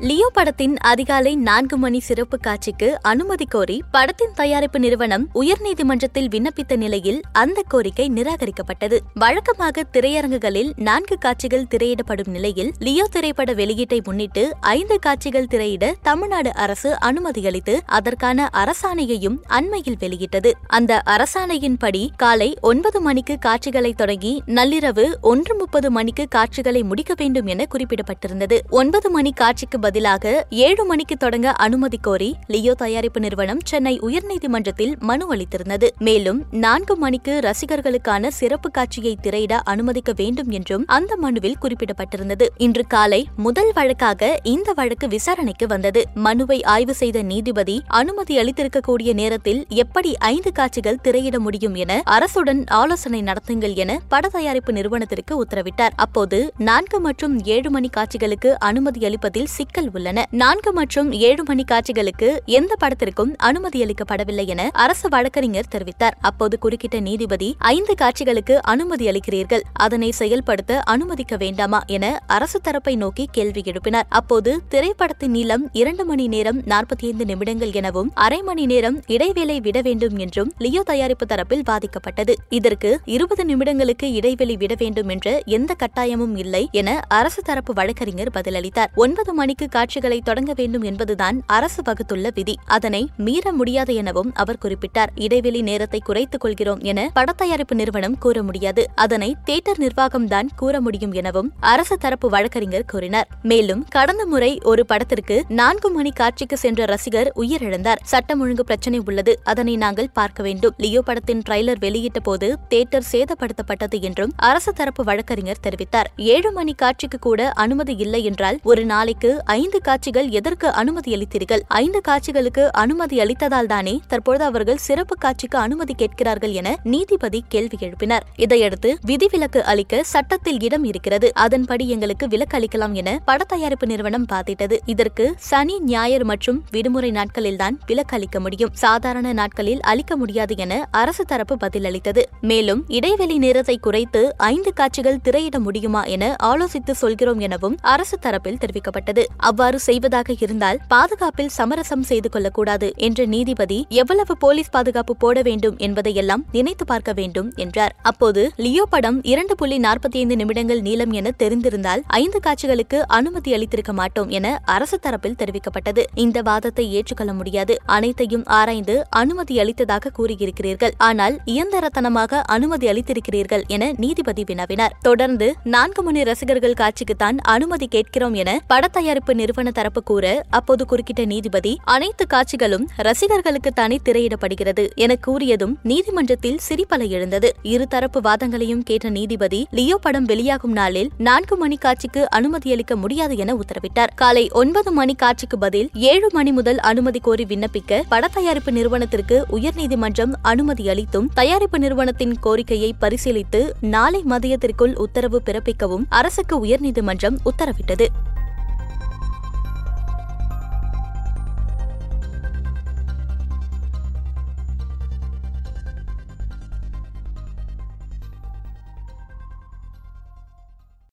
Leo படத்தின் அதிகாலை நான்கு மணி சிறப்பு காட்சிக்கு அனுமதி கோரி படத்தின் தயாரிப்பு நிறுவனம் உயர்நீதிமன்றத்தில் விண்ணப்பித்த நிலையில் அந்த கோரிக்கை நிராகரிக்கப்பட்டது. வழக்கமாக திரையரங்குகளில் நான்கு காட்சிகள் திரையிடப்படும் நிலையில் லியோ திரைப்பட வெளியீட்டை முன்னிட்டு ஐந்து காட்சிகள் திரையிட தமிழ்நாடு அரசு அனுமதியளித்து அதற்கான அரசாணையையும் அண்மையில் வெளியிட்டது. அந்த அரசாணையின்படி காலை ஒன்பது மணிக்கு காட்சிகளை தொடங்கி நள்ளிரவு ஒன்று முப்பது மணிக்கு காட்சிகளை முடிக்க வேண்டும் என குறிப்பிடப்பட்டிருந்தது. ஒன்பது மணி காட்சிக்கு பதிலாக ஏழு மணிக்கு தொடங்க அனுமதி கோரி லியோ தயாரிப்பு நிறுவனம் சென்னை உயர்நீதிமன்றத்தில் மனு அளித்திருந்தது. மேலும் நான்கு மணிக்கு ரசிகர்களுக்கான சிறப்பு காட்சியை திரையிட அனுமதிக்க வேண்டும் என்றும் அந்த மனுவில் குறிப்பிடப்பட்டிருந்தது. இன்று காலை முதல் வழக்காக இந்த வழக்கு விசாரணைக்கு வந்தது. மனுவை ஆய்வு செய்த நீதிபதி அனுமதி அளித்திருக்கக்கூடிய நேரத்தில் எப்படி ஐந்து காட்சிகள் திரையிட முடியும் என அரசுடன் ஆலோசனை நடத்துங்கள் என பட தயாரிப்பு நிறுவனத்திற்கு உத்தரவிட்டார். அப்போது நான்கு மற்றும் ஏழு மணி காட்சிகளுக்கு அனுமதி அளிப்பதில் சிக்கல் உள்ளன. நான்கு மற்றும் ஏழு மணி காட்சிகளுக்கு எந்த படத்திற்கும் அனுமதி அளிக்கப்படவில்லை என அரசு வழக்கறிஞர் தெரிவித்தார். அப்போது குறுக்கிட்ட நீதிபதி ஐந்து காட்சிகளுக்கு அனுமதி அளிக்கிறீர்கள். அதனை செயல்படுத்த அனுமதிக்க வேண்டாமா என அரசு தரப்பை நோக்கி கேள்வி எழுப்பினார். அப்போது திரைப்படத்தின் நீளம் இரண்டு மணி நேரம் நாற்பத்தி ஐந்து நிமிடங்கள் எனவும் அரை மணி நேரம் இடைவேளை விட வேண்டும் என்றும் லியோ தயாரிப்பு தரப்பில் வாதிக்கப்பட்டது. இதற்கு இருபது நிமிடங்களுக்கு இடைவெளி விட வேண்டும் என்ற எந்த கட்டாயமும் இல்லை என அரசு தரப்பு வழக்கறிஞர் பதிலளித்தார். ஒன்பது மணிக்கு காட்சிகளை தொடங்க வேண்டும் என்பதுதான் அரசு வகுத்துள்ள விதி. அதனை மீற முடியாது எனவும் அவர் குறிப்பிட்டார். இடைவெளி நேரத்தை குறைத்துக் கொள்கிறோம் என படத்தயாரிப்பு நிறுவனம் கூற முடியாது. அதனை தியேட்டர் நிர்வாகம்தான் கூற முடியும் எனவும் அரசு தரப்பு வழக்கறிஞர் கூறினார். மேலும் கடந்த முறை ஒரு படத்திற்கு நான்கு மணி காட்சிக்கு சென்ற ரசிகர் உயிரிழந்தார். சட்டம் ஒழுங்கு பிரச்சினை உள்ளது. அதனை நாங்கள் பார்க்க வேண்டும். லியோ படத்தின் ட்ரைலர் வெளியிட்ட போது தியேட்டர் சேதப்படுத்தப்பட்டது என்றும் அரசு தரப்பு வழக்கறிஞர் தெரிவித்தார். ஏழு மணி காட்சிக்கு கூட அனுமதி இல்லை என்றால் ஒரு நாளைக்கு ஐந்து காட்சிகள் எதற்கு அனுமதி அளித்தீர்கள்? ஐந்து காட்சிகளுக்கு அனுமதி அளித்ததால் தானே தற்பொழுது அவர்கள் சிறப்பு காட்சிக்கு அனுமதி கேட்கிறார்கள் என நீதிபதி கேள்வி எழுப்பினார். இதையடுத்து விதிவிலக்கு அளிக்க சட்டத்தில் இடம் இருக்கிறது. அதன்படி எங்களுக்கு விலக்கு அளிக்கலாம் என பட தயாரிப்பு நிறுவனம் பாதிட்டது இதற்கு சனி ஞாயிறு மற்றும் விடுமுறை நாட்களில்தான் விலக்கு அளிக்க முடியும். சாதாரண நாட்களில் அளிக்க முடியாது என அரசு தரப்பு பதிலளித்தது. மேலும் இடைவெளி நேரத்தை குறைத்து ஐந்து காட்சிகள் திரையிட முடியுமா என ஆலோசித்து சொல்கிறோம் எனவும் அரசு தரப்பில் தெரிவிக்கப்பட்டது. அவ்வாறு செய்வதாக இருந்தால் பாதுகாப்பில் சமரசம் செய்து கொள்ளக்கூடாது என்ற நீதிபதி எவ்வளவு போலீஸ் பாதுகாப்பு போட வேண்டும் என்பதையெல்லாம் நினைத்து பார்க்க வேண்டும் என்றார். அப்போது லியோ படம் இரண்டு புள்ளி நாற்பத்தி ஐந்து நிமிடங்கள் நீளம் என தெரிந்திருந்தால் ஐந்து காட்சிகளுக்கு அனுமதி அளித்திருக்க மாட்டோம் என அரசு தரப்பில் தெரிவிக்கப்பட்டது. இந்த வாதத்தை ஏற்றுக்கொள்ள முடியாது. அனைத்தையும் ஆராய்ந்து அனுமதி அளித்ததாக கூறியிருக்கிறீர்கள். ஆனால் இயந்திரத்தனமாக அனுமதி அளித்திருக்கிறீர்கள் என நீதிபதி வினவினார். தொடர்ந்து நான்கு மணி ரசிகர்கள் காட்சிக்குத்தான் அனுமதி கேட்கிறோம் என படத்தயாரிப்பு நிறுவன தரப்பு கூற அப்போது குறுக்கிட்ட நீதிபதி அனைத்து காட்சிகளும் ரசிகர்களுக்கு தானே திரையிடப்படுகிறது என கூறியதும் நீதிமன்றத்தில் சிரிப்பலை எழுந்தது. இருதரப்பு வாதங்களையும் கேட்ட நீதிபதி லியோ படம் வெளியாகும் நாளில் நான்கு மணி காட்சிக்கு அனுமதி அளிக்க முடியாது என உத்தரவிட்டார். காலை ஒன்பது மணி காட்சிக்கு பதில் ஏழு மணி முதல் அனுமதி கோரி விண்ணப்பிக்க படத்தயாரிப்பு நிறுவனத்திற்கு உயர்நீதிமன்றம் அனுமதி அளித்தும் தயாரிப்பு நிறுவனத்தின் கோரிக்கையை பரிசீலித்து நாளை மதியத்திற்குள் உத்தரவு பிறப்பிக்கவும் அரசுக்கு உயர்நீதிமன்றம் உத்தரவிட்டது.